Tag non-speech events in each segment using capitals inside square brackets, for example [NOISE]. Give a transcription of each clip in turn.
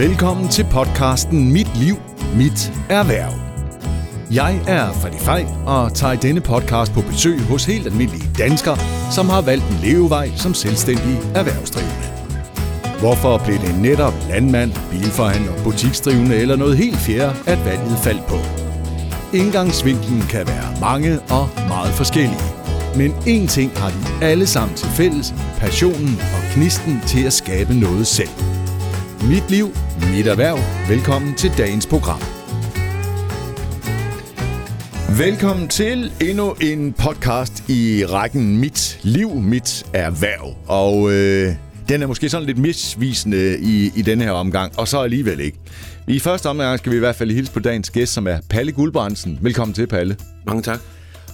Velkommen til podcasten Mit Liv, Mit Erhverv. Jeg er Freddy Fej og tager denne podcast på besøg hos helt almindelige danskere, som har valgt en levevej som selvstændige erhvervsdrivende. Hvorfor blev det netop landmand, bilforhandler, butiksdrivende eller noget helt fjerde, at valget faldt på? Indgangsvinklen kan være mange og meget forskellige. Men én ting har de alle sammen til fælles, passionen og knisten til at skabe noget selv. Mit liv, mit erhverv. Velkommen til dagens program. Velkommen til endnu en podcast i rækken Mit liv, mit erhverv. Og øh, den er måske sådan lidt misvisende i, i denne her omgang, og så alligevel ikke. I første omgang skal vi i hvert fald hilse på dagens gæst, som er Palle Guldbrandsen. Velkommen til, Palle. Mange tak.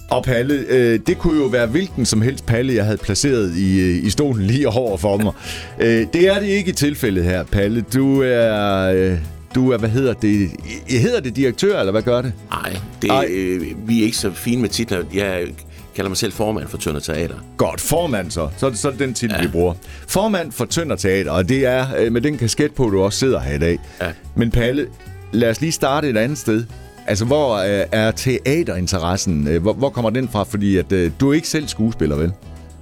Og Palle, øh, det kunne jo være hvilken som helst Palle, jeg havde placeret i, øh, i stolen lige over for mig. [LAUGHS] øh, det er det ikke i tilfældet her, Palle. Du er... Øh, du er, hvad hedder det? Hedder det direktør, eller hvad gør det? Nej, det, øh, vi er ikke så fine med titler. Jeg kalder mig selv formand for Tønder Teater. Godt, formand så. Så er det, så er det den titel, ja. vi bruger. Formand for Tønder Teater, og det er øh, med den kasket på, du også sidder her i dag. Ja. Men Palle, lad os lige starte et andet sted. Altså, hvor øh, er teaterinteressen? Øh, hvor, hvor kommer den fra? Fordi at, øh, du er ikke selv skuespiller, vel?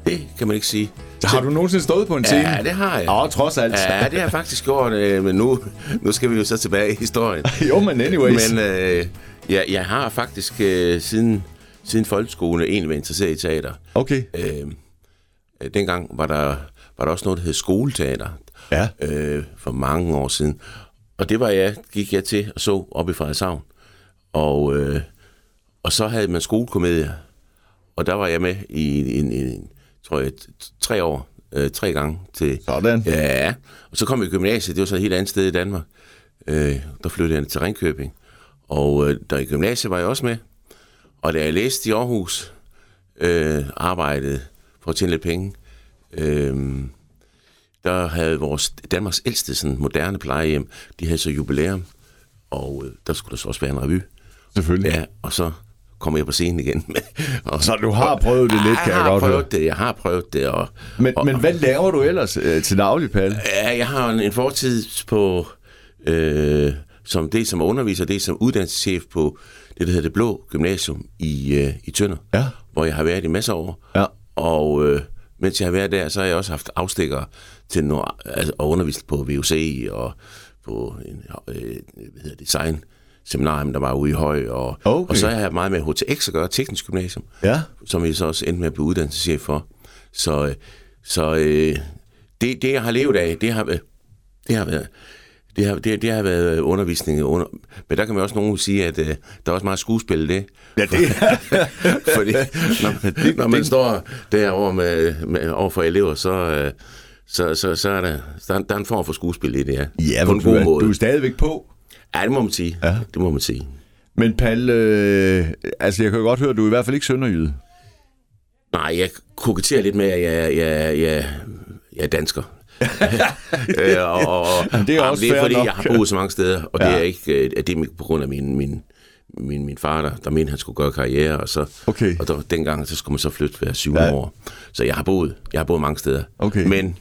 Det kan man ikke sige. Så har du nogensinde stået på en scene? Ja, det har jeg. Åh, trods alt. Ja, det har jeg faktisk gjort, øh, men nu, nu skal vi jo så tilbage i historien. [LAUGHS] jo, men anyways. Men øh, ja, jeg har faktisk øh, siden, siden folkeskolen egentlig været interesseret i teater. Okay. Øh, dengang var der, var der også noget, der hed skoleteater. Ja. Øh, for mange år siden. Og det var jeg, gik jeg til og så op i Frederikshavn. Og, øh, og så havde man skolekomedier. Og der var jeg med i en, en, en tror jeg, tre år, øh, tre gange til... Sådan. Ja, og så kom jeg i gymnasiet, det var så et helt andet sted i Danmark. Øh, der flyttede jeg til Ringkøbing. Og øh, der i gymnasiet var jeg også med. Og da jeg læste i Aarhus, øh, arbejdede for at tjene lidt penge, øh, der havde vores Danmarks ældste sådan, moderne plejehjem, de havde så jubilæum, og øh, der skulle der så også være en revy. Selvfølgelig. Ja, og så kommer jeg på scenen igen. [LAUGHS] og, Så du har prøvet det lidt, kan jeg, jeg har godt høre. prøvet det, jeg har prøvet det. Og, Men, og, men hvad laver du ellers øh, til daglig, Palle? Ja, jeg har en, en fortid på, øh, som det som underviser, det som uddannelseschef på det, der hedder det Blå Gymnasium i, øh, i Tønder, Ja. hvor jeg har været i masser af år. Ja. Og øh, mens jeg har været der, så har jeg også haft afstikker til noget, altså, og undervist på VUC og på en, øh, hvad hedder det, design seminarium, der var ude i Høj, og, Okay. og så har jeg meget med HTX at gøre, Teknisk Gymnasium, Ja. som jeg så også endte med at blive uddannelseschef for. Så, øh, så øh, det, det, jeg har levet af, det har, været- det har været det har, det, det har været undervisning. Under, men der kan man også nogen sige, at øh, der er også meget skuespil i det. Ja, det [LAUGHS] Fordi når man, når man står derovre med, med, over for elever, så, øh, så, så, så er der, der, er- der er en form for skuespil i det, ja. Ja, på en god måde. du er stadigvæk på. Ja, det må man sige. Ja. Det må man sige. Men Palle, øh, altså jeg kan jo godt høre, at du er i hvert fald ikke sønderjyde. Nej, jeg koketterer lidt med, at jeg, jeg, jeg, jeg er dansker. [LAUGHS] øh, og, og, det er og også det er fordi, nok. jeg har boet så mange steder, og det Ja. er ikke øh, det er på grund af min, min, min, min far, der, der mente, han skulle gøre karriere, og så Okay. og der, dengang så skulle man så flytte hver Ja. ja. år. Så jeg har boet, jeg har boet mange steder. Okay. Men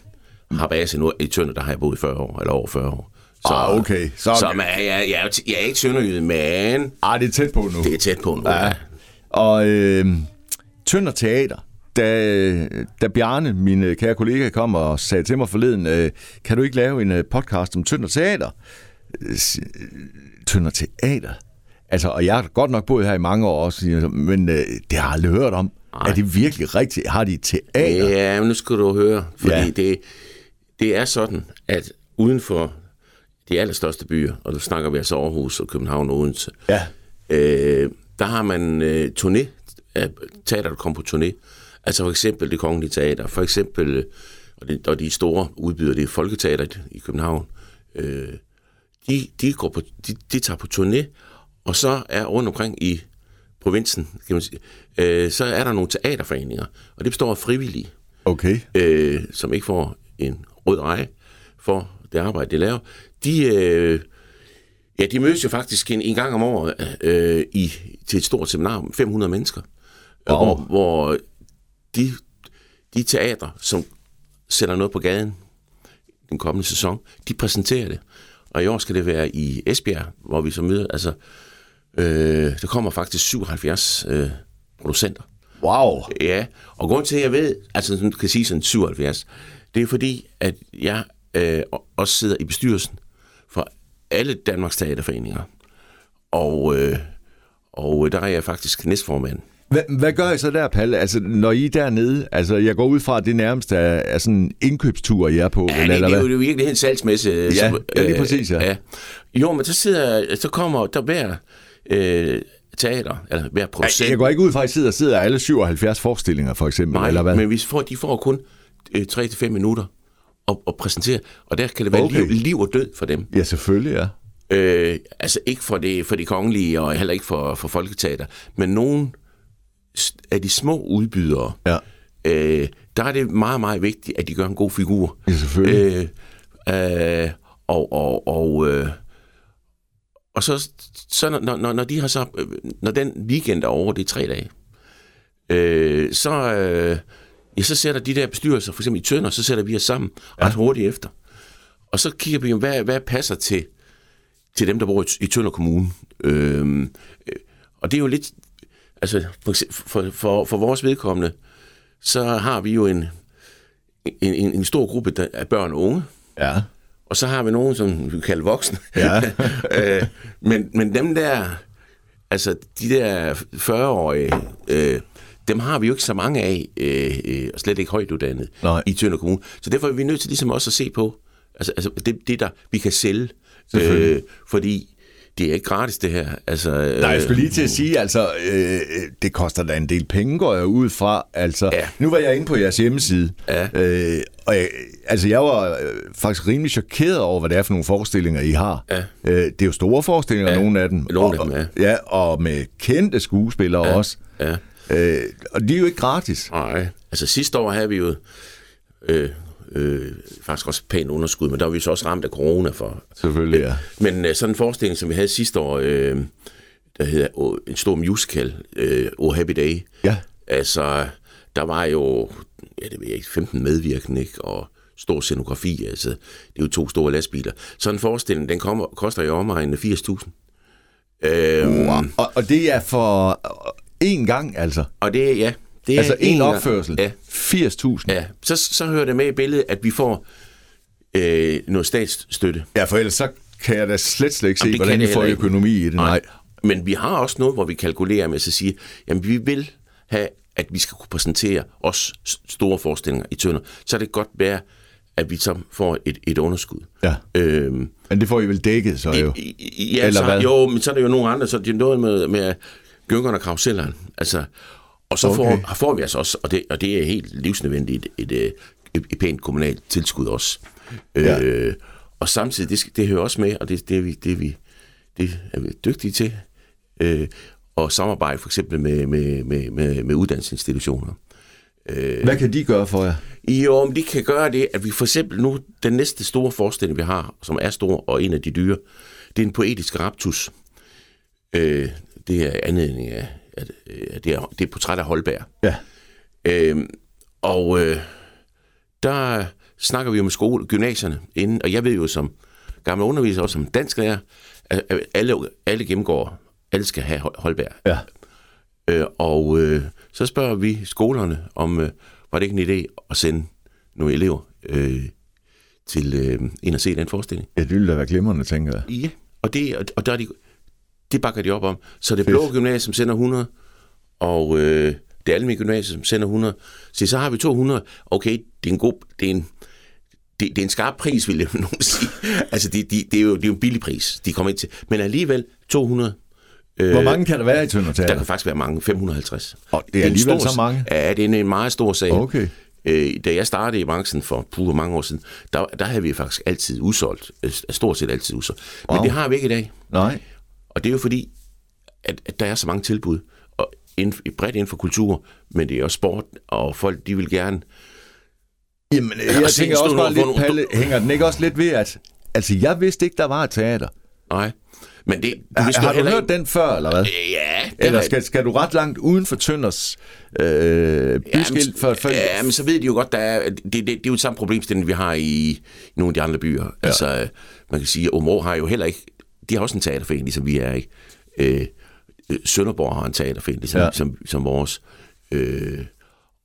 har base nu i Tønder, der har jeg boet i 40 år, eller over 40 år. Så, Ah, okay. Så- Så, man, jeg, jeg, jeg, jeg er ikke sønderjyde, men Ah, det er tæt på nu. det er tæt på nu. Ja. Ja. Og øh, Tønder Teater, da, da Bjarne, min øh, kære kollega, kom og sagde til mig forleden, øh, kan du ikke lave en øh, podcast om Tønder Teater? Øh, Tønder Teater? Altså, og jeg har godt nok boet her i mange år også, men øh, det har jeg aldrig hørt om. Nej. Er det virkelig rigtigt? Har de teater? Ja, men nu skal du høre, fordi ja. det, det er sådan, at uden for de allerstørste byer, og der snakker vi altså Aarhus og København og Odense, Ja. øh, der har man øh, turné, øh, teater, der kommer på turné. Altså for eksempel det Kongelige Teater, for eksempel, øh, og, det, og de store udbydere, det er Folketeateret i København, øh, de, de, går på, de, de tager på turné, og så er rundt omkring i provinsen, kan man sige, øh, så er der nogle teaterforeninger, og det består af frivillige Okay. øh, som ikke får en rød rej for det arbejde, de laver, de, øh, ja, de mødes jo faktisk en, en gang om året øh, i, til et stort seminar med 500 mennesker, Wow. wow. hvor, hvor de, de teater, som sætter noget på gaden den kommende sæson, de præsenterer det. og i år skal det være i Esbjerg, hvor vi så møder, altså, øh, der kommer faktisk 77 øh, producenter. Wow. Ja, og grund til, at jeg ved, altså sådan, kan sige sådan 77, det er fordi, at jeg øh, også sidder i bestyrelsen for alle Danmarks Teaterforeninger. Og, øh, og der er jeg faktisk næstformand. Hvad, hvad gør I så der, Palle? Altså, når I er dernede, altså, jeg går ud fra, at det nærmest er, er sådan en indkøbstur, I er på, Ja, eller, det, eller det, er hvad? jo virkelig en salgsmesse. Ja, ja, lige præcis, ja. ja. Jo, men så, sidder, så kommer der hver øh, teater, eller hver producent. Jeg går ikke ud fra, at I sidder, sidder alle 77 forestillinger, for eksempel, Nej, eller hvad? men vi får, de får kun øh, 3-5 minutter at, at præsentere, og der kan det være Okay. liv, liv og død for dem. Ja, selvfølgelig, ja. Øh, altså ikke for det, for de kongelige, og heller ikke for, for folketeater, men nogle s- af de små udbydere, Ja, øh, der er det meget, meget vigtigt, at de gør en god figur. ja selvfølgelig. Øh, øh, og og, og, øh, og så, så når, når, når de har så, øh, når den weekend er over, det er tre dage, øh, så, øh, ja, så sætter de der bestyrelser, for eksempel i Tønder, så sætter vi os sammen ret hurtigt efter. Og så kigger vi, hvad, hvad passer til, til dem, der bor i, i Tønder Kommune. Øh, øh, og det er jo lidt, altså for, for, for, for vores vedkommende, så har vi jo en, en, en, en stor gruppe der, af børn og unge, ja. og så har vi nogen, som vi kan kalde voksne. Ja. [LAUGHS] øh, men, men dem der, altså de der 40-årige, øh, dem har vi jo ikke så mange af, øh, øh, og slet ikke højt uddannet i Tønder Kommune. Så derfor er vi nødt til ligesom også at se på, altså, altså det, det der vi kan sælge, øh, fordi det er ikke gratis det her. Altså, Nej, jeg skulle lige til at sige, altså, øh, det koster da en del penge, går jeg ud fra. Altså, Ja. nu var jeg inde på jeres hjemmeside, Ja. øh, og jeg, altså, jeg var øh, faktisk rimelig chokeret over, hvad det er for nogle forestillinger, I har. Ja. Øh, det er jo store forestillinger, Ja, nogle af dem. nogle og, af dem, ja. Og med kendte skuespillere ja. også. Ja. Øh, og de er jo ikke gratis. Nej, altså sidste år havde vi jo øh, øh, faktisk også pænt underskud, men der var vi så også ramt af corona for. Selvfølgelig, ja. Men øh, sådan en forestilling, som vi havde sidste år, øh, der hedder oh, en stor musical, øh, Oh Happy Day, Ja. altså der var jo, ja det ved jeg ikke, 15 medvirkende, ikke? og stor scenografi, altså det er jo to store lastbiler. Sådan en forestilling, den kommer, koster i omegnen af 80.000. Øh, Wow. Og, og det er for én gang, altså. Og det er, ja, det er Altså en gang- opførsel. Ja, 80.000. Ja, så, så hører det med i billedet, at vi får øh, noget statsstøtte. Ja, for ellers så kan jeg da slet, slet ikke se, Jamen, hvordan kan I det får ikke. økonomi i det. Nej. Men vi har også noget, hvor vi kalkulerer med at sige, jamen vi vil have, at vi skal kunne præsentere os store forestillinger i Tønder. Så er det godt være, at vi så får et, et underskud. Ja. Øhm, Men det får I vel dækket så jo. i- i- ja, Eller så, hvad? jo, men så er der jo nogle andre, så det er noget med, med gyngerne og karuselleren. Altså, og så Okay. får, får vi altså også, og det, og det er helt livsnødvendigt, et, et, et, et pænt kommunalt tilskud også. Ja. Øh, og samtidig, det, det hører også med, og det, det, er, vi, det, er, vi, det er vi dygtige til, øh, at samarbejde for eksempel med, med, med, med, med uddannelsesinstitutioner. Hvad kan de gøre for jer? Jo, om de kan gøre det, at vi for eksempel nu, den næste store forestilling, vi har, som er stor og en af de dyre, det er en poetisk raptus. Øh, det er anledning af, at, at det, er, det er portræt af Holberg. Ja. Øh, og øh, der snakker vi jo med skole, gymnasierne inden, og jeg ved jo som gammel underviser, også som dansklærer, at at alle, alle gennemgår, alle skal have Hol- Holberg. Ja. Øh, og øh, så spørger vi skolerne, om øh, var det ikke en idé at sende nogle elever øh, til øh, ind og se den forestilling. Ja, det ville da være glimrende, tænker jeg. Ja, og det, og, og der er de, det bakker de op om. Så det blå Fedt. gymnasium sender 100, og øh, det almindelige gymnasium sender 100. Så så har vi 200. Okay, det er en god, det er en, det, det er en skarp pris, vil jeg [LAUGHS] nogen sige. Altså, det, det, det, er jo, det er jo en billig pris, de kommer ind til. Men alligevel 200. Øh, Hvor mange kan der være i Tønder Der kan faktisk være mange, 550. Og det er en alligevel stor- så mange? Ja, det er en, en meget stor sag. Okay. Øh, da jeg startede i branchen for puh, mange år siden, der, der havde vi faktisk altid udsolgt. øh, Stort set altid udsolgt. Men Wow. det har vi ikke i dag. Nej. Og det er jo fordi, at, at der er så mange tilbud. Og inden, bredt inden for kultur, men det er også sport, og folk de vil gerne... Jamen, jeg se tænker også bare lidt, Palle, hænger den ikke også lidt ved, at altså, jeg vidste ikke, der var et teater. Nej. Men det, du Har, har du heller hørt den før, eller hvad? Ja, Eller skal, skal du ret langt uden for Tønders øh, byskilt? For, for, Ja, men så ved de jo godt, der er, det, det, det er jo det samme problemstilling, vi har i, i nogle af de andre byer. Ja. Altså, øh, man kan sige, at Områ har jo heller ikke, de har også en teaterforening, ligesom vi er, ikke? Øh, øh, Sønderborg har en teaterforening, ligesom, Ja. som, som vores. Øh,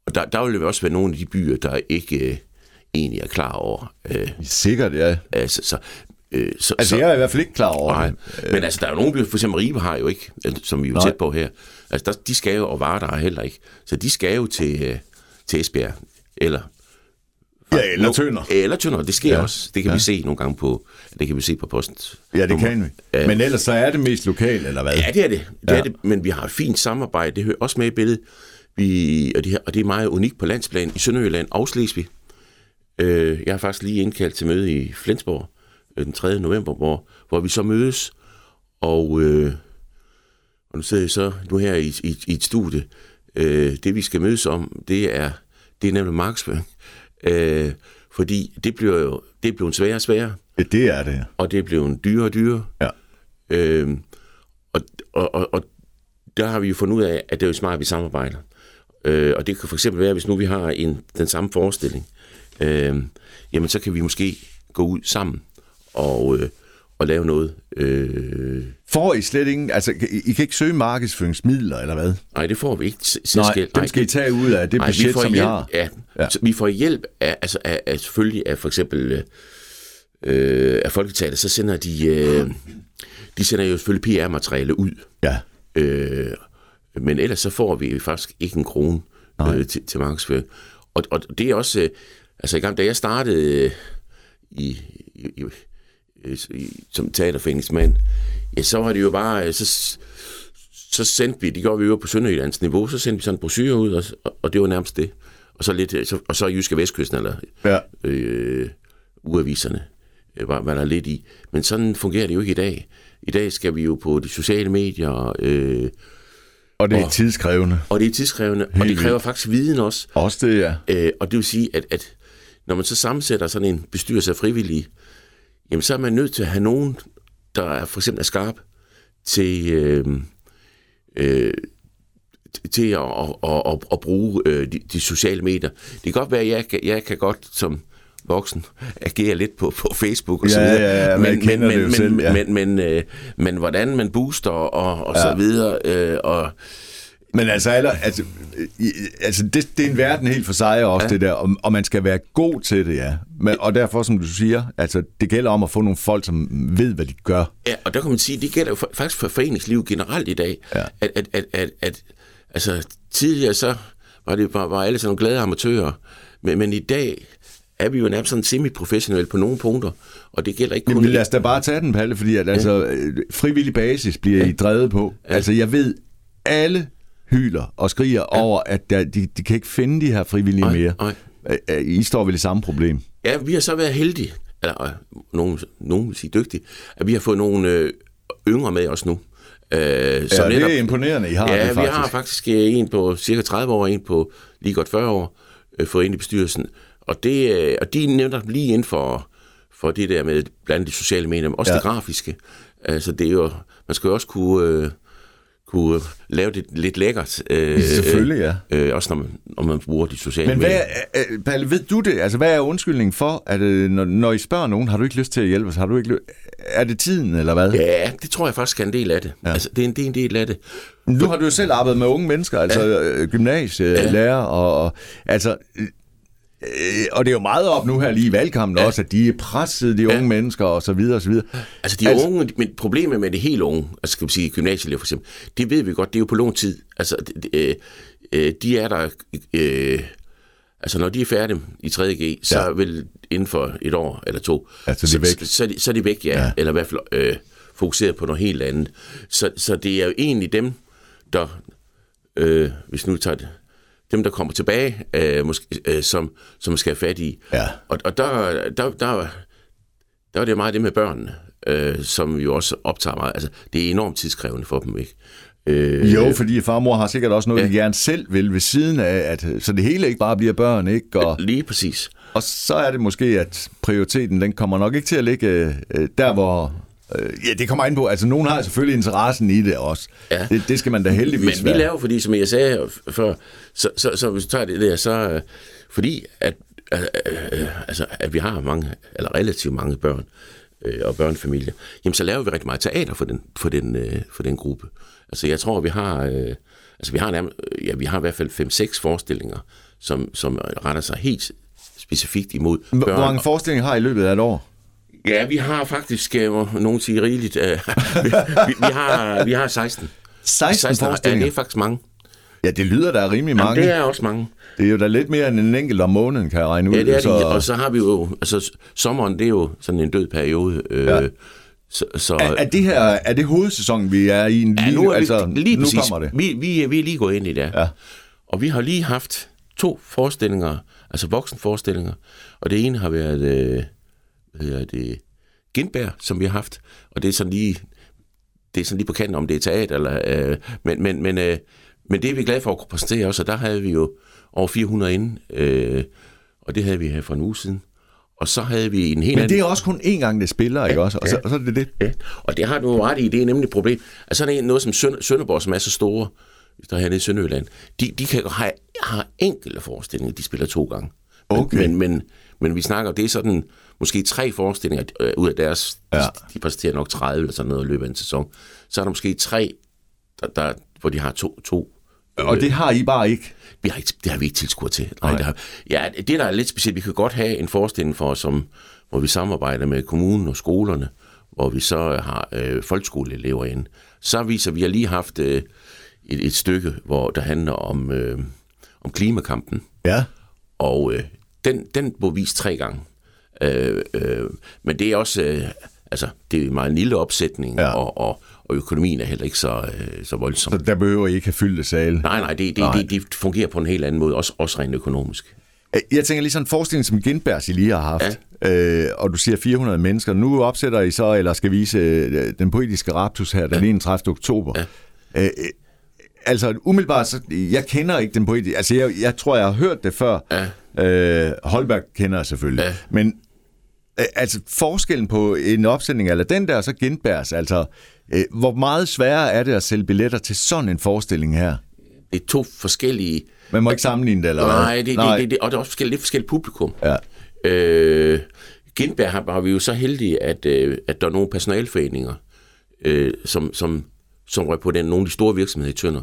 og der, der vil jo også være nogle af de byer, der ikke øh, egentlig er klar over. Øh, Sikkert, ja. altså, så, øh, så, Altså, så, jeg er i hvert fald ikke klar over Nej, det. men altså, der er jo nogle byer, for eksempel Ribe har jo ikke, altså, som vi er jo Nej. tæt på her. Altså, der, de skal jo, og Varder har heller ikke. Så de skal jo til, øh, til Esbjerg, eller Ja, eller Tønder. eller Tønder, det sker Ja. også. Det kan ja. vi se nogle gange på, det kan vi se på posten. Ja, det kan vi. Men ellers så er det mest lokalt, eller hvad? Ja, det er det. det, Ja. ja. er det. Men vi har et fint samarbejde. Det hører også med i billedet. Vi, og, det, her- og det er meget unikt på landsplan i Sønderjylland og Slesvig. Øh, jeg har faktisk lige indkaldt til møde i Flensborg øh, den 3. november, hvor, hvor vi så mødes. Og, øh, og nu sidder jeg så nu her i, i, i et studie. Øh, det vi skal mødes om, det er, det er nemlig markedsføring. Øh, fordi det bliver jo det er blevet sværere og sværere, Ja, det er det. og det er blevet dyrere og dyrere. Ja. Øhm, og, og, og, og der har vi jo fundet ud af, at det er jo smart, at vi samarbejder. Øh, og det kan for eksempel være, hvis nu vi har en, den samme forestilling, øh, jamen så kan vi måske gå ud sammen og, øh, og lave noget. Øh, Får I slet ingen... Altså, I, I kan ikke søge markedsføringsmidler, eller hvad? nej, det får vi ikke s- Nej, særskilt. dem skal I tage ud af det Nej, vi budget, får som I hjælp, har. Ja, Ja. vi får hjælp af, altså af, af selvfølgelig af for eksempel øh, øh, af Folketeater, så sender de, øh, de sender jo selvfølgelig PR-materiale ud. Ja. Øh, men ellers så får vi faktisk ikke en krone øh, til, til markedsføring. Og, og det er også, øh, altså i gang, da jeg startede øh, i, i, i, i, som teaterforeningsmand, ja, så var det jo bare, øh, så, så sendte vi, det gjorde vi jo på Sønderjyllands niveau, så sendte vi sådan en brochure ud, og, og det var nærmest det. Og så, lidt, øh, så, og så Jyske Vestkysten, eller Ja. øh, uaviserne øh, var, var der lidt i. Men sådan fungerer det jo ikke i dag. I dag skal vi jo på de sociale medier, øh, Og det er Og- tidskrævende. og det er tidskrævende, og Helt det kræver faktisk viden også. Også det, ja. Øh, og det vil sige, at, at når man så sammensætter sådan en bestyrelse af frivillige, jamen så er man nødt til at have nogen, der er for eksempel er skarp til, øh, øh, til at, at, at, at, bruge øh, de, de sociale medier. Det kan godt være, at jeg, kan- jeg kan godt som voksen [LAUGHS] agere lidt på, på Facebook og Ja, så videre. ja, ja, kender det jo men, selv, ja. men, men, øh, men hvordan man booster og, og Ja. så videre, øh, og Men altså, aller, altså, altså det, det er en verden helt for sig også, ja. det der, og, og man skal være god til det, ja. Men, og derfor, som du siger, altså, det gælder om at få nogle folk, som ved, hvad de gør. Ja, og der kan man sige, det gælder jo fa- faktisk for foreningsliv generelt i dag, Ja. at, at, at, at, at altså, tidligere så var det var, var alle sådan nogle glade amatører, men, men i dag er vi jo nærmest sådan semi-professionelle på nogle punkter, og det gælder ikke kun... Jamen, lad os da bare tage den, Palle, fordi at, altså, øh, frivillig basis bliver I drevet på. Altså, jeg ved, alle hyler og skriger over, at der, de, de kan ikke finde de her frivillige Nej, mere. øh, I står ved det samme problem. Ja, vi har så været heldige, eller øh, nogen, nogen vil sige dygtige, at vi har fået nogle øh, yngre med os nu. Øh, Ja, det er imponerende, I har ja, det faktisk. vi har faktisk øh, en på cirka 30 år, en på lige godt 40 år, øh, fået ind i bestyrelsen. Og, det, øh, og de nævner lige inden for, for det der med blandt de sociale medier, men også Ja. ja. det grafiske. Altså det er jo, man skal jo også kunne, øh, kunne lave det lidt lækkert. Øh, Selvfølgelig, ja. Øh, også når man, når man bruger de sociale Men medier. hvad, er- øh, Palle, ved du det? Altså, hvad er undskyldningen for, at øh, når, når I spørger nogen, har du ikke lyst til at hjælpe os? Har du ikke er det tiden, eller hvad? Ja, det tror jeg faktisk er en del af det. Ja. Altså, det, er en, det er en del af det. Nu har du jo selv arbejdet med unge mennesker, altså ja. gymnasielærer, og, og altså... Øh, og det er jo meget op nu her lige i valgkampen ja. også, at de er presset, de unge ja. mennesker, og så videre, og så videre. Altså, de altså, unge, men problemet med det helt unge, altså skal vi sige gymnasieelever for eksempel, det ved vi godt, det er jo på lang tid. Altså, øh, øh, de er der, øh, altså når de er færdige i 3.G, så Ja. vil inden for et år eller to, Ja, så er de væk. Så, så, er de, så er de væk, ja. Ja. ja. Eller i hvert fald øh, fokuseret på noget helt andet. Så, så det er jo egentlig dem, der, øh, hvis nu tager det, dem, der kommer tilbage, øh, måske, øh, som, som skal have fat i. Ja. Og, og der, der, der, der er det meget det med børnene, øh, som jo også optager meget. Altså, det er enormt tidskrævende for dem, ikke? Øh, Jo, fordi far og mor har sikkert også noget, ja. De gerne selv vil ved siden af, at, så det hele ikke bare bliver børn, ikke? Og, Lige præcis. og så er det måske, at prioriteten, den kommer nok ikke til at ligge øh, der, hvor ja, det kommer ind på. Altså, nogen har selvfølgelig interessen i det også. Ja. Det, det skal man da heldigvis Men vi laver, fordi som jeg sagde før, så, så, så hvis du tager det der, så øh, fordi at, øh, øh, altså, at vi har mange, eller relativt mange børn øh, og børnefamilier, jamen så laver vi rigtig meget teater for den, for den, øh, for den gruppe. Altså jeg tror, vi har, øh, altså vi har, nærmest, ja, vi har i hvert fald 5-6 forestillinger, som, som retter sig helt specifikt imod børn. Hvor mange forestillinger har I løbet af et år? Ja, vi har faktisk, øh, nogen siger rigeligt, øh, [LAUGHS] vi, vi, vi, har, vi har 16. 16, 16 forestillinger? Ja, det er faktisk mange. Ja, det lyder da rimelig mange. Jamen, det er også mange. Det er jo da lidt mere end en enkelt om måneden, kan jeg regne ud. Ja, det er så... det. Og så har vi jo, altså sommeren, det er jo sådan en død periode. Øh, ja. Så, så, er, er, det her, er det hovedsæsonen, vi er i? Lige, ja, nu, er vi, altså, lige nu præcis. kommer det. Vi, vi, vi er lige gået ind i det. Ja. Og vi har lige haft to forestillinger, altså voksenforestillinger, og det ene har været, øh, hedder det, Gindberg, som vi har haft, og det er sådan lige, det er sådan lige på kanten, om det er teater, eller, øh, men, men, men, øh, men det er vi glade for at kunne præsentere også, og der havde vi jo over 400 inde, øh, og det havde vi her for en uge siden. Og så havde vi en helt Men det er også kun én gang, det spiller, ikke også? Og, ja. så, og så er det det. Ja, og det har du ret i, det er nemlig et problem. Altså sådan noget som Sønderborg, som er så store, der er hernede i Sønderjylland, de, de kan have, have enkelte forestillinger, de spiller to gange. Okay. Men, men, men vi snakker, det er sådan måske tre forestillinger øh, ud af deres, ja. de, de præsenterer nok 30 eller sådan noget i løbet af en sæson. Så er der måske tre, der, der, hvor de har to, to og det har I bare ikke? Vi har ikke det har vi ikke tilskuer til. Nej, Nej. Det har, ja, det der er lidt specielt, vi kan godt have en forestilling for os, som, hvor vi samarbejder med kommunen og skolerne, hvor vi så har øh, folkeskoleelever ind. Så viser vi har lige haft øh, et, et stykke, hvor der handler om, øh, om klimakampen. Ja. Og øh, den, den blev vist tre gange. Øh, øh, men det er også, øh, altså, det er en meget lille opsætning, ja. og, og, og økonomien er heller ikke så, øh, så voldsom. Så der behøver I ikke have fyldt sale? Nej, nej, det, det, nej. Det, det fungerer på en helt anden måde, også, også rent økonomisk. Jeg tænker lige sådan en forestilling, som Gindbergs I lige har haft, ja. øh, og du siger 400 mennesker. Nu opsætter I så, eller skal vise øh, den poetiske raptus her den ja. 31. oktober. Ja. Øh, altså umiddelbart, så, jeg kender ikke den poetiske, altså jeg, jeg tror, jeg har hørt det før. Ja. Øh, Holberg kender jeg selvfølgelig. Ja. Men øh, altså forskellen på en opsætning, eller den der, så Gindbergs, altså øh, hvor meget sværere er det at sælge billetter til sådan en forestilling her? Det er to forskellige... Man må ikke sammenligne det, eller Nej, det, Nej. Det, det, og det er også forskellige, lidt forskellige publikum. Ja. Øh, Gindberg har, har vi jo så heldige, at, øh, at der er nogle personalforeninger, øh, som, som, som røg på den, nogle af de store virksomheder i Tønder.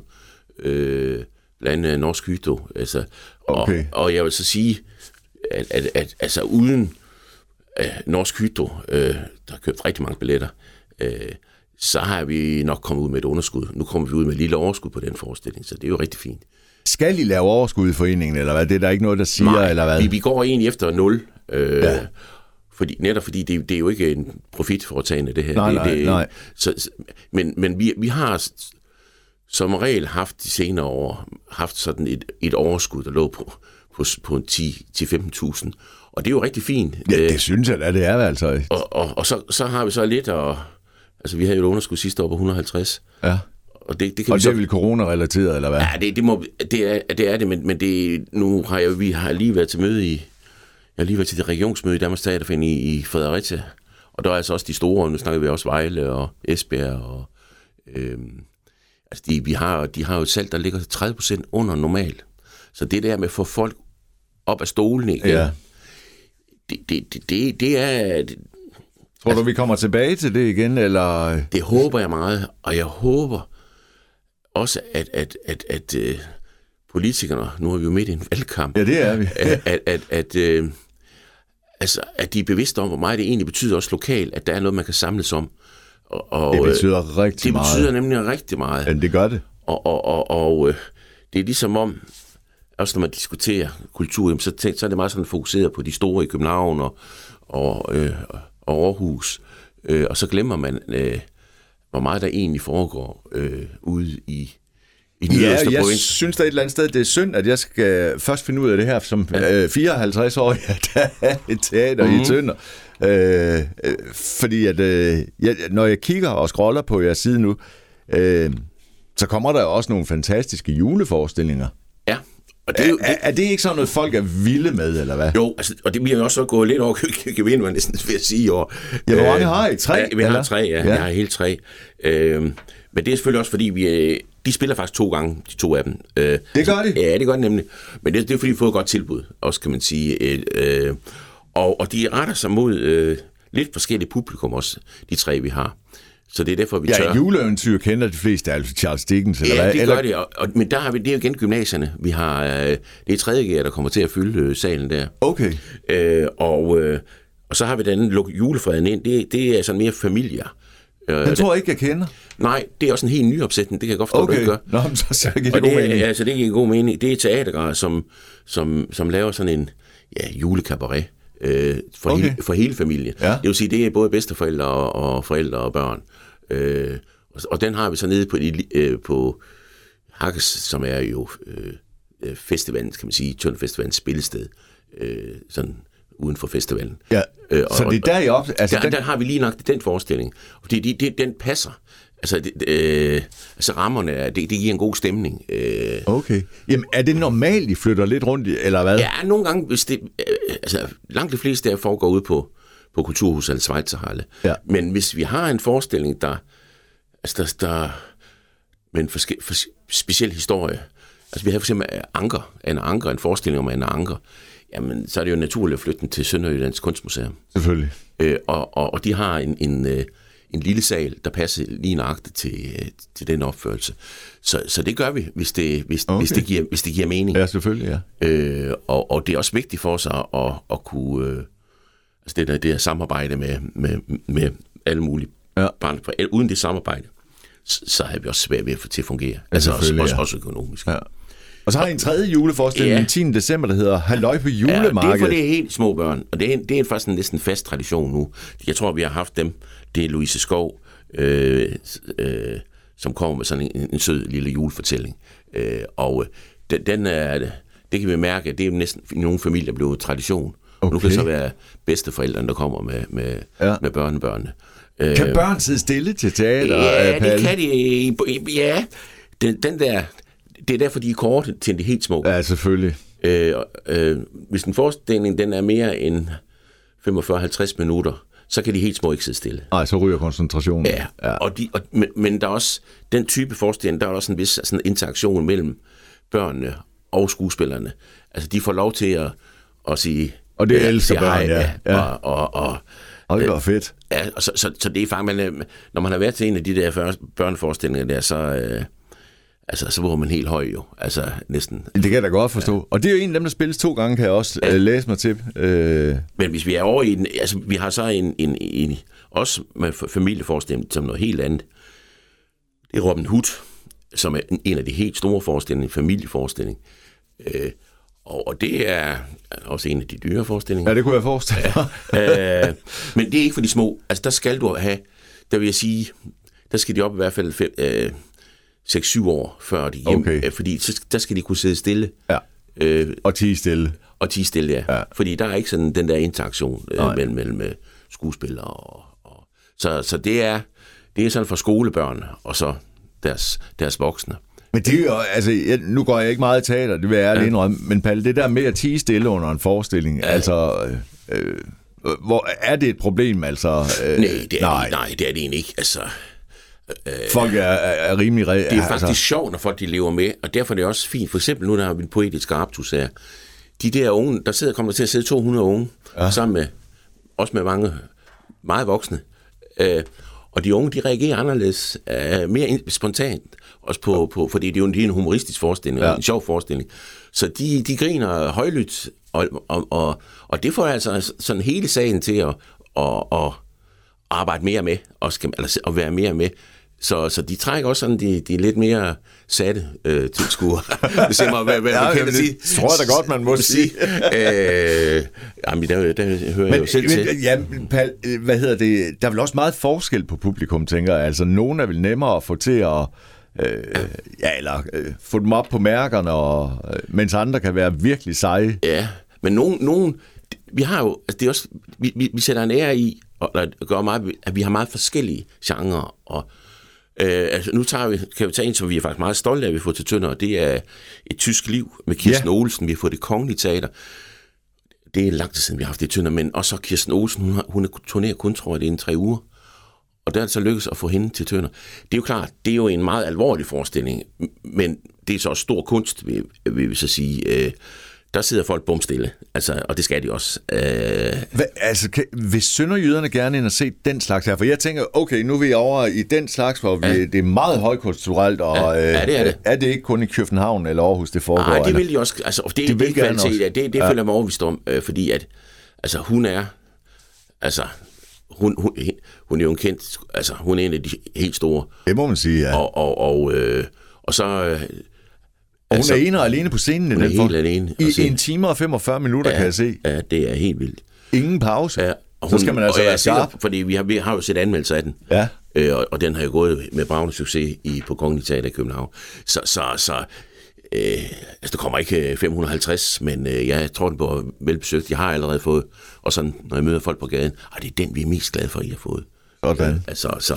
Øh, blandt andet Norsk Hyto. Altså, okay. og, og jeg vil så sige, at, at, at altså uden øh, Norsk Hyto, øh, der har købt rigtig mange billetter, øh, så har vi nok kommet ud med et underskud. Nu kommer vi ud med et lille overskud på den forestilling, så det er jo rigtig fint. Skal I lave overskud i foreningen, eller hvad? Det er der ikke noget, der siger, Nej, eller hvad? Vi, vi går egentlig efter nul. Øh, ja. Fordi, netop fordi det, det er jo ikke en profitforetagende, det her. Nej, det, nej, det, nej. Så, men men vi, vi har som regel haft de senere år haft sådan et, et overskud, der lå på, på, på 10-15.000. Og det er jo rigtig fint. Ja, det synes jeg da, det er altså. Og, og, og så, så har vi så lidt, og altså vi havde jo et underskud sidste år på 150. Ja. Og det, det, kan og vi det er vel corona-relateret, eller hvad? Ja, det, det, må, det, er, det er det, men, men det, nu har jeg, vi har lige været til møde i, jeg har lige været til det regionsmøde i Danmarks Teaterforening i, i Fredericia, og der er altså også de store, nu snakker vi også Vejle og Esbjerg, og øhm, altså de, vi har, de har jo et salg, der ligger 30% under normal. Så det der med at få folk op af stolen igen, ja. det, det, det, det, det er... Det, Tror du, vi kommer tilbage til det igen, eller? Det håber jeg meget, og jeg håber også, at, at, at, at, at uh, politikerne, nu er vi jo midt i en valgkamp, ja, det er vi. at, at, at, at, uh, altså, at de er bevidste om, hvor meget det egentlig betyder også lokalt, at der er noget, man kan samles om. Og, og, det betyder rigtig det meget. Det betyder nemlig rigtig meget. Ja, det gør det. Og, og, og, og det er ligesom om, også når man diskuterer kultur, så, tænk, så er det meget sådan fokuseret på de store i København og, og, øh, og Aarhus. Øh, og så glemmer man, øh, hvor meget der egentlig foregår øh, ude i, i den ja, jeg province. synes der et eller andet sted, det er synd, at jeg skal først finde ud af det her som ja. øh, 54 år, at der er et teater mm-hmm. i mhm. Tønder. Øh, øh, fordi at øh, jeg, når jeg kigger og scroller på jeres side nu, øh, så kommer der også nogle fantastiske juleforestillinger. Ja, Og det er, jo, Er, er det ikke sådan noget, folk er vilde med, eller hvad? Jo, altså, og det bliver jo også gået lidt over [LAUGHS] gevind, man næsten ved at sige i år. Ja, hvor mange Øh, har I? Tre, Ja, vi har tre, ja. Ja. Jeg har helt tre. Øh, men det er selvfølgelig også, fordi vi, øh, de spiller faktisk to gange, de to af dem. Øh, Det gør de? Ja, det gør de nemlig. Men det, det er fordi, vi har fået et godt tilbud, også kan man sige. Øh, øh, og, og de retter sig mod øh, lidt forskellige publikum også, de tre, vi har. Så det er derfor, vi tør. Ja, juleeventyr kender de fleste, altså Charles Dickens, eller Ja, hvad? det eller, gør det, og, og, men der har vi, det er jo igen gymnasierne. Vi har, øh, det er 3. G, der kommer til at fylde øh, salen der. Okay. Øh, og, øh, og så har vi den luk julefreden ind. Det, det er sådan mere familier. Øh, Den tror jeg ikke, jeg kender. nej, det er også en helt ny opsætning. Det kan jeg godt forstå, okay. du ikke gør. Nå, men så, så giver Og det god det, mening. altså, det giver god mening. Det er teatergræder, som, som, som laver sådan en ja, julekabaret øh, for, Okay. hele, for hele familien. Ja. Det vil sige, det er både bedsteforældre og, og forældre og børn. Øh, og, og den har vi så nede på, øh, på Hakkes, som er jo øh, øh, festivalen, kan man sige, Tønder Festivalens spillested, øh, sådan uden for festivalen. Ja. Øh, og- så det er der i op... Altså, Der, den, der har vi lige nok den forestilling. Fordi de, de, den passer. Altså, det, øh, altså rammerne, er- det, det giver en god stemning. Øh, Okay. Jamen, er det normalt, I flytter lidt rundt, eller hvad? ja, nogle gange, hvis det, øh, altså langt de fleste der foregår ud på, på Kulturhus eller Schweizerhalle. Ja. Men hvis vi har en forestilling, der, altså der, der med en forske, for, speciel historie, altså vi har for eksempel Anker, Anna Anker, en forestilling om Anna Anker, jamen så er det jo naturligt at flytte den til Sønderjyllands Kunstmuseum. Selvfølgelig. Øh, og, og, og de har en, en, øh, en lille sal, der passer lige nøjagtigt til, øh, til den opførelse. Så, så det gør vi, hvis det, hvis, Okay. hvis det, giver, hvis det giver mening. Ja, selvfølgelig, ja. Øh, og, og det er også vigtigt for os at, at, at kunne... Øh, altså det der, det her samarbejde med, med, med alle mulige Ja. barn. For uden det samarbejde, så, så har vi også svært ved at få til at fungere. altså også, også, ja. også økonomisk. ja. Og så har I en tredje juleforestilling Ja. den 10. december, der hedder Halløj på Ja, det er julemarkedet. for det er helt små børn, og det er, det er faktisk en næsten fast tradition nu. Jeg tror, vi har haft dem. Det er Louise Skov, øh, øh, som kommer med sådan en, en sød lille julefortælling. Øh, og øh, den, den er, det kan vi mærke, det er næsten i nogle familier blevet tradition. Okay. Nu kan det så være bedsteforældrene, der kommer med, med, Ja. med børnebørnene. Øh, Kan børn sidde stille til teater? Ja, øh, det kan de. Ja, den, den der, det er derfor, de er korte til de helt små. Ja, selvfølgelig. Øh, øh, hvis en forestilling den er mere end 45-50 minutter, så kan de helt små ikke sidde stille. Nej, så ryger koncentrationen. Ja, ja. Og de, og, men, men der er også den type forestilling, der er også en vis sådan interaktion mellem børnene og skuespillerne. Altså, de får lov til at, at sige... Og det ja, elsker børn, ja. Ja. Og, og, og, Og det var fedt. ja, og så, så, så det er faktisk, man, når man har været til en af de der børneforestillinger der, så, øh, altså, så var man helt høj jo. Altså, næsten. Det kan jeg da godt forstå. Ja. Og det er jo en af dem, der spilles to gange, kan jeg også ja. læse mig til. Øh, Men hvis vi er over i den, altså vi har så en, en, en også med familieforestilling som noget helt andet. Det er Robin Hood, som er en- af de helt store forestillinger, en familieforestilling. Øh, og, og det er også en af de dyre forestillinger. ja, det kunne jeg forestille mig. [LAUGHS] øh, men det er ikke for de små. Altså der skal du have, der vil jeg sige, der skal de op i hvert fald fem, øh, 6-7 år, før de hjemme. Okay. Øh, Fordi så, der skal de kunne sidde stille. Ja. Øh, Og tige stille. og tige stille, ja. Ja. Fordi der er ikke sådan den der interaktion øh, mellem, mellem øh, skuespillere. Og, og, så, så det er det er sådan for skolebørn og så deres, deres voksne. Men det er jo, altså, jeg, nu går jeg ikke meget i teater, det vil jeg ærligt ja. indrømme, men Palle, det der med at tige stille under en forestilling, ja. altså, øh, øh, hvor er det et problem, altså? Øh, Nej, det er, nej. Det, nej, det er det egentlig ikke. Altså, Folk er, er, er rimelig... Re- det er altså, faktisk sjovt, når folk de lever med, og derfor er det også fint. For eksempel nu, der har vi en poetisk aptus her. De der unge, der sidder, kommer der til at sidde 200 unge, ja. sammen med, også med mange meget voksne. Øh, og de unge, de reagerer anderledes, øh, mere spontant, også på, på, fordi det er jo en, det er en humoristisk forestilling, Ja. en sjov forestilling. Så de, de griner højlydt, og, og, og, og det får altså sådan hele sagen til at, at, at arbejde mere med, og skal, eller at være mere med. Så, så de trækker også sådan de, de lidt mere satte øh, tilskuere. [LAUGHS] det ser mig, hvad, hvad Ja, kan det sige. tror jeg da godt, man må [LAUGHS] sige. øh, jamen, der, der hører jeg jo selv til. men, ja, Pal, øh, hvad hedder det? Der er vel også meget forskel på publikum, tænker jeg. Altså, nogen er vel nemmere at få til at... Øh, ja, eller øh, få dem op på mærkerne, og, øh, mens andre kan være virkelig seje. Ja, men nogen, nogen vi har jo, altså det er også, vi, vi, vi sætter en ære i, og, og gør meget, at vi har meget forskellige genrer, og, Øh, altså, nu tager vi, kan vi tage en, som vi er faktisk meget stolte af, at vi får til Tønder, og det er Et tysk liv med Kirsten ja. Olsen. Vi har fået det kongelige teater. Det er lang tid siden, vi har haft det i Tønder, men også Kirsten Olsen, hun, har, hun er turnerer kun, tror jeg, det er en tre uger. Og der er det så lykkedes at få hende til Tønder. Det er jo klart, det er jo en meget alvorlig forestilling, men det er så også stor kunst, vil, vil vi så sige. Øh, der sidder folk bumstille, altså, og det skal de også. Øh... Hva, altså, kan, hvis sønderjyderne gerne ind og se den slags her, for jeg tænker, okay, nu er vi over i den slags, hvor vi, ja. det er meget højkulturelt, og ja, ja, det er, det. Øh, er det ikke kun i København eller Aarhus, det foregår? Nej, det vil de også, altså, det, de det, det, kvalitet, det, det ja. føler jeg mig overvist om, øh, fordi at, altså, hun er, altså, hun, hun, hun er jo en kendt, altså, hun er en af de helt store. Det må man sige, ja. Og, og, og, øh, og så... Øh, og hun altså, er ene og alene på scenen. Hun er helt alene. I en time og 45 minutter, ja, kan jeg se. Ja, det er helt vildt. Ingen pause. Ja, og hun, så skal man altså være skarp. Sikker, fordi vi har, vi har jo set anmeldelser af den. Ja. Øh, og, og den har jo gået med bravende succes i, på Kongelig Teater i København. Så, så, så øh, altså, der kommer ikke 550, men øh, jeg tror, den bliver velbesøgt. Jeg har allerede fået, og sådan, når jeg møder folk på gaden, og det er den, vi er mest glade for, I har fået. Sådan. Ja, altså, så,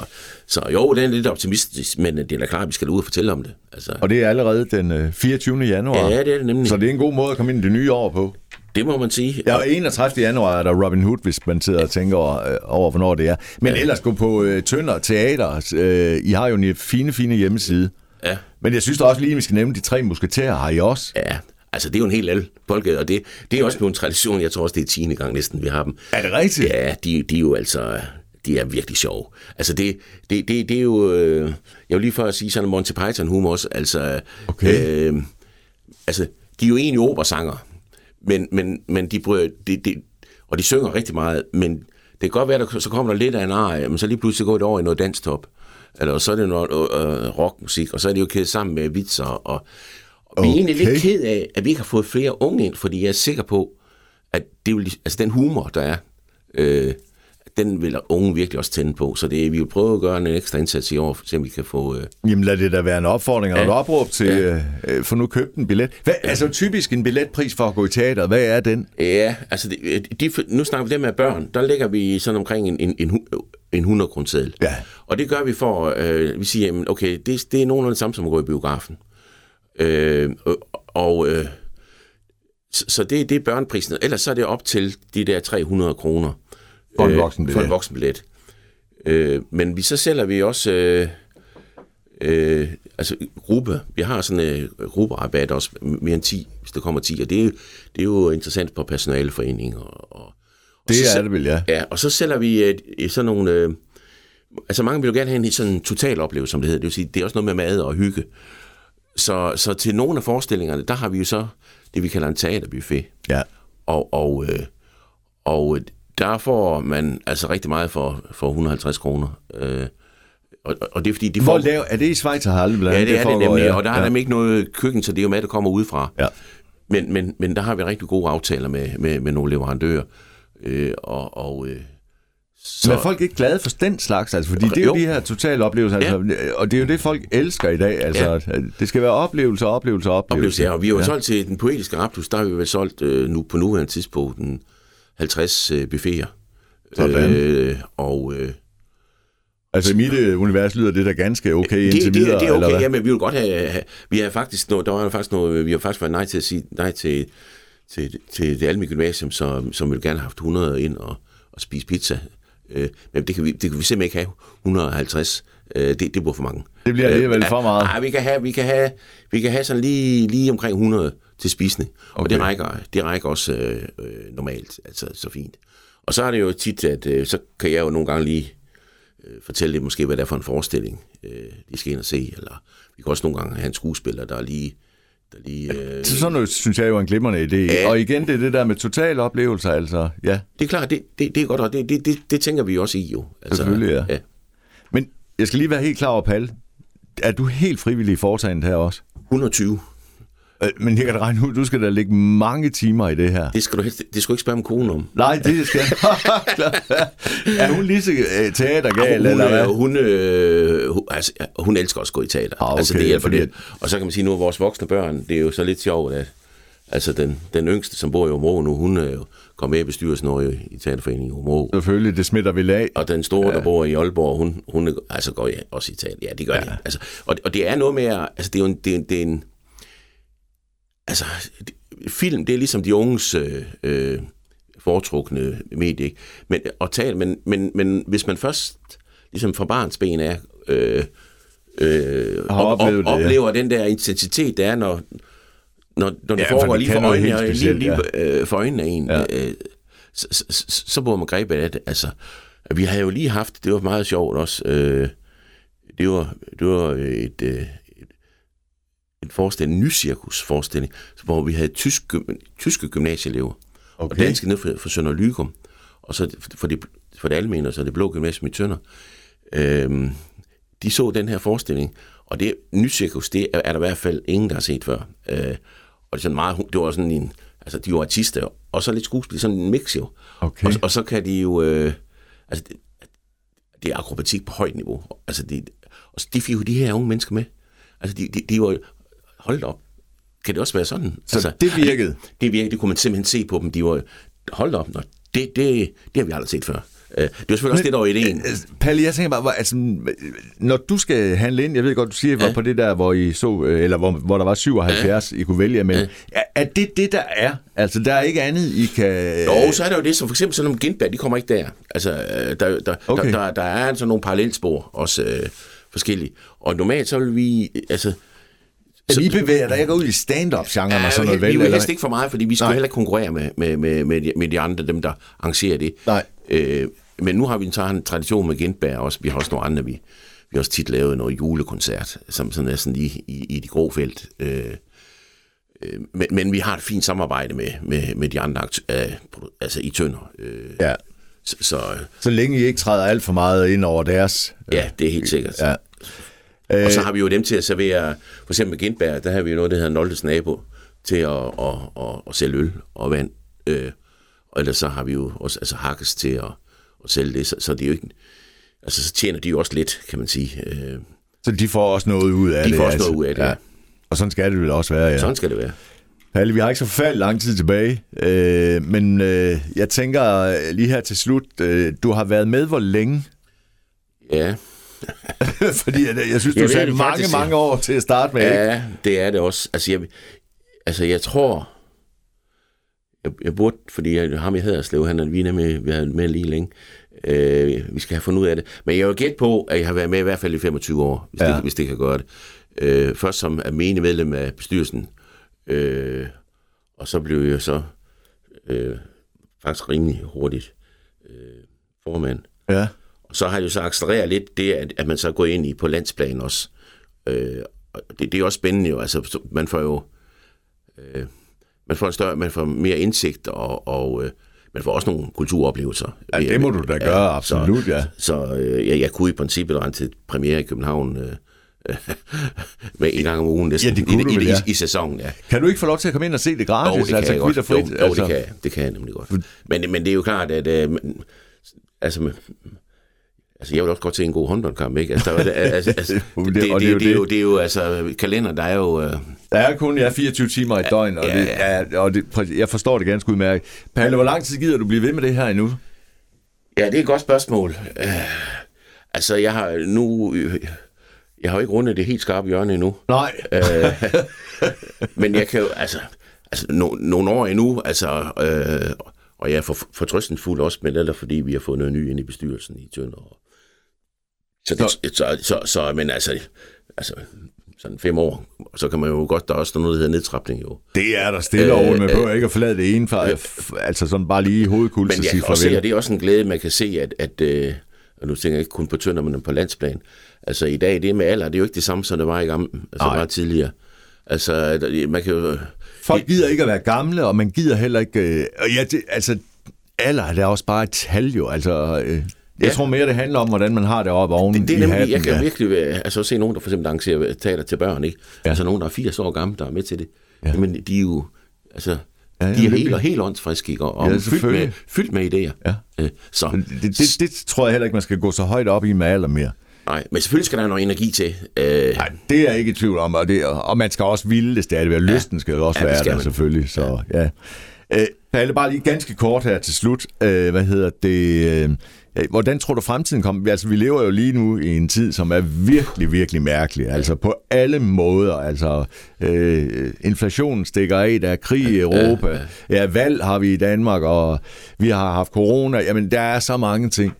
så jo, det er lidt optimistisk, men det er da klart, at vi skal ud og fortælle om det. Altså. Og det er allerede den 24. Øh, januar. Ja, det er det nemlig. Så det er en god måde at komme ind i det nye år på. Det må man sige. Ja, og 31. januar er der Robin Hood, hvis man sidder og tænker over, øh, over hvornår det er. Men ja. ellers gå på uh, Tønder Teater. Uh, I har jo en fine, fine hjemmeside. Ja. Men jeg synes da også lige, at vi skal nævne de tre musketerer. Har I også? Ja, Altså, det er jo en helt anden boldgade, og det, det er også blevet en tradition. Jeg tror også, det er 10. gang næsten, vi har dem. Er det rigtigt? Ja, de, de er jo altså de er virkelig sjove. Altså det, det, det, det er jo, øh, jeg vil lige for at sige sådan Monty Python humor også, altså, okay. øh, altså de er jo egentlig operasanger, men, men, men de, prøver, de, de, og de synger rigtig meget, men det kan godt være, at så kommer der lidt af en arie, men så lige pludselig går det over i noget danstop, eller så er det noget øh, rockmusik, og så er det jo kædet sammen med vitser, og, og okay. vi er egentlig lidt ked af, at vi ikke har fået flere unge ind, fordi jeg er sikker på, at det er jo, altså den humor, der er, øh, den vil unge virkelig også tænde på. Så det, vi vil prøve at gøre en ekstra indsats i år, for vi kan få... Øh... Jamen lad det da være en opfordring og ja. et opråb til, ja. øh, for nu købt en billet. Hvad, ja. Altså typisk en billetpris for at gå i teater, hvad er den? Ja, altså de, de, nu snakker vi det med børn. Der ligger vi sådan omkring en, en, en, en 100 kroner Ja. Og det gør vi for, øh, vi siger, jamen, okay, det, det er nogenlunde det samme som at gå i biografen. Øh, og... Øh, så det, det er børneprisen. Ellers så er det op til de der 300 kroner. For en voksenbillet. For en voksenbillet. Øh, men vi så sælger vi også øh, øh, altså gruppe. Vi har sådan en øh, grupperabat også mere end 10, hvis der kommer 10. Og det er, det er jo interessant på personaleforening. Og, og, det så, er det vel, ja. Ja, og så sælger vi øh, sådan nogle... Øh, altså mange vil jo gerne have en sådan total oplevelse, som det hedder. Det vil sige, det er også noget med mad og hygge. Så, så til nogle af forestillingerne, der har vi jo så det, vi kalder en teaterbuffet. Ja. Og, og, øh, og der får man altså rigtig meget for, for 150 kroner. Øh, og, og det er fordi, de får... Hvor lav, er det i Schweiz og Halle? Ja, det, det er det nemlig, ja. og der er ja. nemlig ikke noget køkken, så det er jo mad, der kommer udefra. Ja. Men, men, men der har vi rigtig gode aftaler med, med, med nogle leverandører. Øh, og, og, øh, så... Men er folk ikke glade for den slags? Altså, fordi det er jo, jo. de her totale oplevelser, altså, ja. og det er jo det, folk elsker i dag. Altså, ja. Det skal være oplevelser, oplevelser, oplevelser. Ja, og vi har jo ja. solgt til den poetiske raptus, der har vi vel solgt øh, nu på nuværende tidspunkt den 50 øh, buffeter. Sådan. Øh, og... Øh, Altså i mit øh, univers lyder det da ganske okay det, indtil det, videre, det er okay, eller ja, men vi vil godt have, have vi har faktisk noget, der var faktisk noget, vi har faktisk været nej til at sige nej til, til, til det almindelige gymnasium, som, som ville gerne have haft 100 ind og, og spise pizza. Øh, men det kan, vi, det kan vi simpelthen ikke have 150. Øh, det, det bliver for mange. Det bliver alligevel øh, for meget. Nej, vi kan have, vi kan have, vi kan have sådan lige, lige omkring 100 til spisning. Okay. Og det rækker, det rækker også øh, normalt, altså så fint. Og så er det jo tit, at øh, så kan jeg jo nogle gange lige øh, fortælle dem måske, hvad det er for en forestilling, øh, de skal ind og se. Eller vi kan også nogle gange have en skuespiller, der er lige... Der lige øh, så sådan noget, synes jeg jo er en glimrende idé. Ja. Og igen, det er det der med total oplevelse, altså. Ja. Det er klart, det, det, det er godt, og det, det, det, det tænker vi også i jo. Altså, Selvfølgelig, ja. ja. Men jeg skal lige være helt klar over, Palle. Er du helt frivillig i foretagendet her også? 120. Øh, men jeg kan regne ud, du skal da lægge mange timer i det her. Det skal du, helst, det skal du ikke spørge min kone om. Nej, det skal [LAUGHS] Er hun lige så øh, teatergal, hun, eller hvad? Hun, øh, hun, altså, hun elsker også at gå i teater. Ah, okay, altså, det hjælper fordi... det. Og så kan man sige, nu vores voksne børn, det er jo så lidt sjovt, at Altså den, den yngste, som bor i Områ nu, hun er jo kommet med i bestyrelsen over i, i Teaterforeningen i Områ. Selvfølgelig, det smitter vel af. Og den store, ja. der bor i Aalborg, hun, hun er, altså går jeg også i teater. Ja, det gør ja. det. Altså, og, og det er noget med, altså det er jo en, det er, det er en altså film, det er ligesom de unges øh, øh, foretrukne medie, ikke? Men, og tale, men, men, men hvis man først ligesom fra barns ben er øh, øh, op, op, det, ja. oplever den der intensitet, der er, når, når, når det Ja, ja, for foregår det lige for, øjnene, helt lige, specielt, lige, øh, for øjnene af en, Ja. ja. øh, så, så, så, så man grebet af det. Altså, vi har jo lige haft, det var meget sjovt også, øh, det var, det var et, øh, et, en forestilling, en ny cirkusforestilling, hvor vi havde tysk, tyske gymnasieelever, okay. og danske ned for, for Sønder Lygum, og så for det, for det almene, og så det blå gymnasium i Tønder. Øhm, de så den her forestilling, og det ny cirkus, det er, er der i hvert fald ingen, der har set før. Øh, og det, er sådan meget, det var sådan en, altså de var artister, og så lidt skuespil, sådan en mix jo. Okay. Og, og så kan de jo, øh, altså det, det er akrobatik på højt niveau. Altså det, og de fik jo de her unge mennesker med. Altså de, de, de var hold op, kan det også være sådan? Så altså, det virkede? Det virkede, det kunne man simpelthen se på dem. De var, hold op, nå, det, det, det har vi aldrig set før. Øh, Det var selvfølgelig også det, der var ideen. Altså, Palle, jeg tænker bare, hvor- altså, når du skal handle ind, jeg ved godt, du siger, at Ja. på det der, hvor I så, øh, eller hvor, hvor der var 77, I kunne vælge med. Er, er det det, der er? Altså, der er ikke andet, I kan... Jo, så er der jo det, som for eksempel sådan nogle Gindberg, de kommer ikke der. Altså, øh, der, der, okay. der, der, der er altså nogle parallelspor, også øh, forskellige. Og normalt så vil vi, altså... Så, I bevæger dig ikke ud i stand-up-genren og sådan noget, vi, vel? vi vil eller? helst ikke for meget, fordi vi skal Nej. jo heller ikke konkurrere med, med, med, med, de, med de andre, dem der arrangerer det. Nej. Øh, men nu har vi så en tradition med Gindberg også. Vi har også nogle andre, vi, vi har også tit lavet noget julekoncert, som sådan er sådan i, i, i de grå felt. Øh, øh, men, men vi har et fint samarbejde med, med, med de andre, øh, altså i Tønder. Øh, Ja. så, så øh, Så længe I ikke træder alt for meget ind over deres... ja, det er helt sikkert. Ja. Og så har vi jo dem til at servere, for eksempel med Gindberg, der har vi jo noget, der hedder Noldes Nabo, til at, at, at, at sælge øl og vand. Øh, og ellers så har vi jo også altså hakkes til at, at sælge det, så, så det er jo ikke... Altså, så tjener de jo også lidt, kan man sige. Øh, Så de får også noget ud af De det. får også noget ud af det, ja. Og sådan skal det vel også være, ja. sådan skal det være. Palle, vi har ikke så forfærdeligt lang tid tilbage, øh, men øh, jeg tænker øh, lige her til slut, øh, du har været med hvor længe? Ja, [LAUGHS] Fordi jeg, jeg synes, du Jeg sagde mange, faktisk, mange år til at starte med. ikke? ja, det er det også. Altså, jeg, altså, jeg tror... Jeg, jeg burde, fordi jeg, ham i Haderslev, han er vi er med, vi med lige længe. Øh, vi skal have fundet ud af det. Men jeg vil gætte på, at jeg har været med i hvert fald i 25 år, hvis, ja. det, hvis det kan gøre det. Øh, først som almindelig medlem af bestyrelsen, øh, og så blev jeg så øh, faktisk rimelig hurtigt øh, formand. Ja. Så har jo så accelereret lidt det, at, at man så går ind i på landsplan også. Øh, og det, det er også spændende jo. Altså, så man får jo øh, man får en større, man får mere indsigt, og, og øh, man får også nogle kulturoplevelser. Ja, det må du da gøre, absolut, ja. Så, så øh, jeg, jeg kunne i princippet rende til premiere i København øh, [LAUGHS] med en gang om ugen næsten, Ja, det kunne i, du i, vel, i, ja. i, sæsonen. Ja. Kan du ikke få lov til at komme ind og se det gratis? Jo, det kan altså, jeg kvit godt. frit, Jo, jo altså. det, kan, jeg- det kan jeg nemlig godt. Men, men det er jo klart, at... Øh, altså, altså, jeg vil også godt se en god håndboldkamp, ikke? Altså, der, er- altså, altså, [LAUGHS] det, Og det, det- det, og det, er jo det, er jo, altså, kalender, der er jo... Øh, Der er kun ja, 24 timer i døgn, og, Ja, det, ja, og det, jeg forstår det ganske udmærket. Palle, hvor lang tid gider du blive ved med det her endnu? Ja, det er et godt spørgsmål. Øh, altså, jeg har nu... Øh, jeg har jo ikke rundet det helt skarpe hjørne endnu. Nej. Men jeg kan jo, altså, altså no, nogle år endnu, altså, øh, og jeg er for, fortrøstningsfuld også med det, fordi vi har fået noget ny ind i bestyrelsen i Tønder. Så, det, så, så, så, men altså, altså, sådan fem år, så kan man jo godt, der er også noget, der hedder nedtrapning jo. Det er der stille og roligt. Man behøver ikke at forlade det ene, fra, f- altså sådan bare lige i hovedkuls Men jeg sige farvel. og det er også en glæde, man kan se, at, at øh, og nu tænker jeg ikke kun på Tønder, men på landsplan. Altså i dag, det med alder, det er jo ikke det samme, som det var i gamle, altså Nej. var tidligere. Altså, man kan jo... Folk gider ikke at være gamle, og man gider heller ikke... Øh, og ja, det, altså, alder er da også bare et tal jo. Altså, øh, jeg Ja. tror mere, det handler om, hvordan man har det oppe oven Det, det er nemlig, hatten. jeg kan ja. virkelig øh, altså, se nogen, der for eksempel arrangerer teater til børn, ikke? Ja. Ja. Altså nogen, der er 80 år gamle, der er med til det. Ja. Ja. Men de er jo, altså, Ja, ja, ja, de er helt og helt åndsfriske, ikke? Og, Ja, ja, fyldt, med, fyldt med idéer. Ja. Øh, så, Det, det, det, tror jeg heller ikke, man skal gå så højt op i med alder mere. Nej, men selvfølgelig skal der noget energi til. Øh, Nej, det er jeg ikke i tvivl om, og, det, og man skal også ville det stadigvæk, og lysten skal også Ja, være der man. selvfølgelig. Så, ja. Øh, Palle, bare lige ganske kort her til slut. Øh, hvad hedder det? Øh, ja, hvordan tror du fremtiden kommer? Altså, vi lever jo lige nu i en tid, som er virkelig, virkelig mærkelig. Altså på alle måder. Altså, øh, inflationen stikker af, der er krig i Europa. Ja, valg har vi i Danmark, og vi har haft corona. Jamen, der er så mange ting.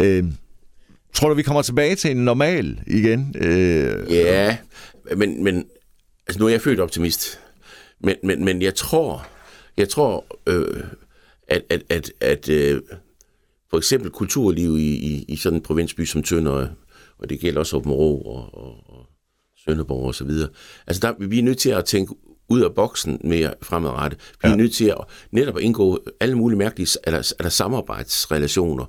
Øh, tror du, vi kommer tilbage til en normal igen? Øh, Ja, men, men altså nu er jeg født optimist. Men, men, men jeg tror, jeg tror, øh, at, at, at, at øh, for eksempel kulturliv i, i, i sådan en provinsby som Tønder, og det gælder også Åben Rå og, og, og Sønderborg og så videre. Altså der, vi er nødt til at tænke ud af boksen mere fremadrettet. Vi er Ja. nødt til at netop at indgå alle mulige mærkelige eller, eller samarbejdsrelationer.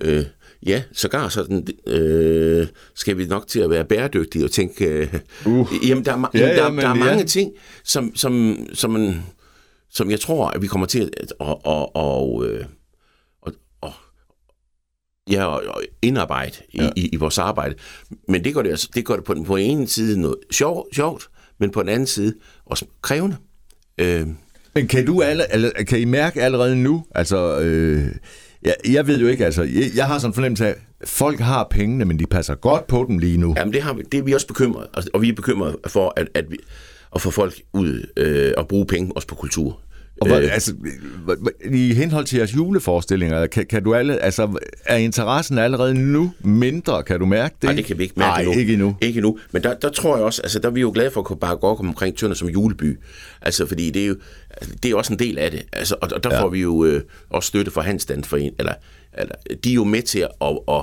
Øh, ja, sågar sådan, øh, skal vi nok til at være bæredygtige og tænke, øh, Uh. [LAUGHS] jamen der er, Ja, jamen, der, ja, der er ja. mange ting, som, som, som, man, som jeg tror, at vi kommer til at og, og, og, øh, ja, og, indarbejde i, Ja. i, i vores arbejde. Men det gør det, altså, det gør det på den på en side noget sjov, sjovt, men på den anden side også krævende. Øh, Men kan du alle, alle, kan I mærke allerede nu, altså, øh, jeg, jeg ved jo ikke, altså, jeg, jeg har sådan en fornemmelse af, at folk har pengene, men de passer godt på dem lige nu. Jamen, det, har vi, det er vi også bekymret, og, og vi er bekymret for, at, at, vi, at få folk ud øh, og bruge penge også på kultur. Og hvor, Øh, altså, i henhold til jeres juleforestillinger, kan, kan du alle, altså, er interessen allerede nu mindre? Kan du mærke det? Nej, det kan vi ikke mærke Nej, endnu. ikke endnu. Ikke endnu. Men der, der tror jeg også, altså der er vi jo glade for at kunne bare gå omkring Tønder som juleby. Altså fordi det er jo altså, det er også en del af det. Altså, og, og der Ja. får vi jo øh, også støtte fra Handstand for en, eller, eller de er jo med til at, at, at,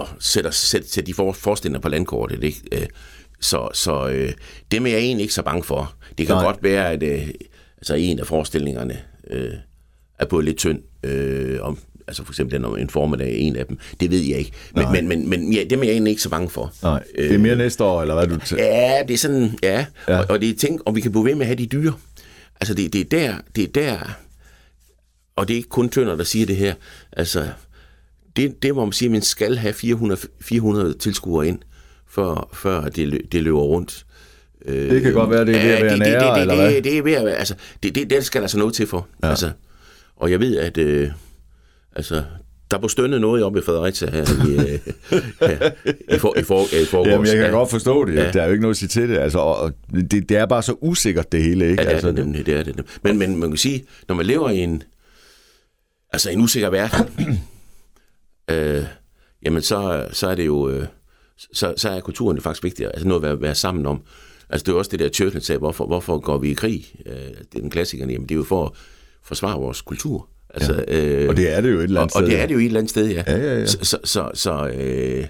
at sætte, sætte, sætte de for, forestillinger på landkortet. Ikke? Øh, Så, så øh, dem er jeg egentlig ikke så bange for. Det kan. Nej. godt være, at øh, altså en af forestillingerne øh, er både lidt tynd, øh, om, altså for eksempel den om en formiddag, en af dem. Det ved jeg ikke. Men, Nej. men, men, men ja, dem er jeg egentlig ikke så bange for. Nej, det er mere næste år, eller hvad du t- Ja, det er sådan, ja. Ja. Og, og det er ting, og vi kan blive ved med at have de dyre. Altså, det, det er der, det er der, og det er ikke kun Tønder, der siger det her. Altså, det, det må man sige, at man skal have 400, 400 tilskuere ind, før, før det, det løber rundt. Øh, Det kan godt være, det er ved at være det, det, nære, det, det, eller hvad? det, det er ved at være, altså, det, det, det skal der altså noget til for. Ja. Altså, og jeg ved, at øh, altså, der blev stønnet noget op i Fredericia her i, øh, [LAUGHS] her, i, for, i, for, i forgårs. Jamen, jeg kan Ja. godt forstå det. Ja. Der er jo ikke noget at sige til det. Altså, og det, det er bare så usikkert, det hele. Ikke? Ja, det er altså, det nemlig, det er det nemlig. Men, men man kan sige, når man lever i en, altså en usikker verden, [CLEARS THROAT] øh, jamen så, så er det jo, øh, så, så er kulturen faktisk vigtigere, altså noget at være, være sammen om. Altså det er også det der Churchill sagde, hvorfor, hvorfor går vi i krig? Øh, det er den klassikerne, jamen det er jo for at forsvare vores kultur. Altså, ja. øh, Og det er det jo et eller og, andet og sted. det er det jo et eller andet sted, ja. Ja, ja, ja. Så, så, så, så, øh,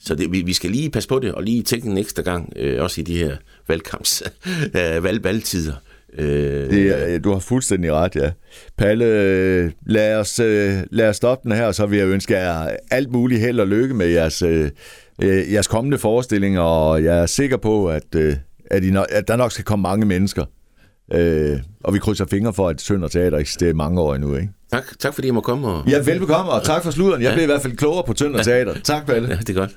så det, vi, vi skal lige passe på det, og lige tænke en ekstra gang, øh, også i de her valgkamps, [LAUGHS] øh, valg, valgtider. Øh, Det er, du har fuldstændig ret, ja. Palle, øh, lad os, øh, lad os stoppe den her, og så vil jeg ønske jer alt muligt held og lykke med jeres, øh, jeres kommende forestillinger, og jeg er sikker på, at, øh, at, I nok, at der nok skal komme mange mennesker. Øh, og vi krydser fingre for, at Sønder Teater eksisterer i mange år endnu, ikke? tak, tak fordi jeg må komme. Og, Ja, velbekomme, og tak for sluderen. Jeg blev i hvert fald klogere på Tønder Teater. Tak, Palle. ja, det er godt.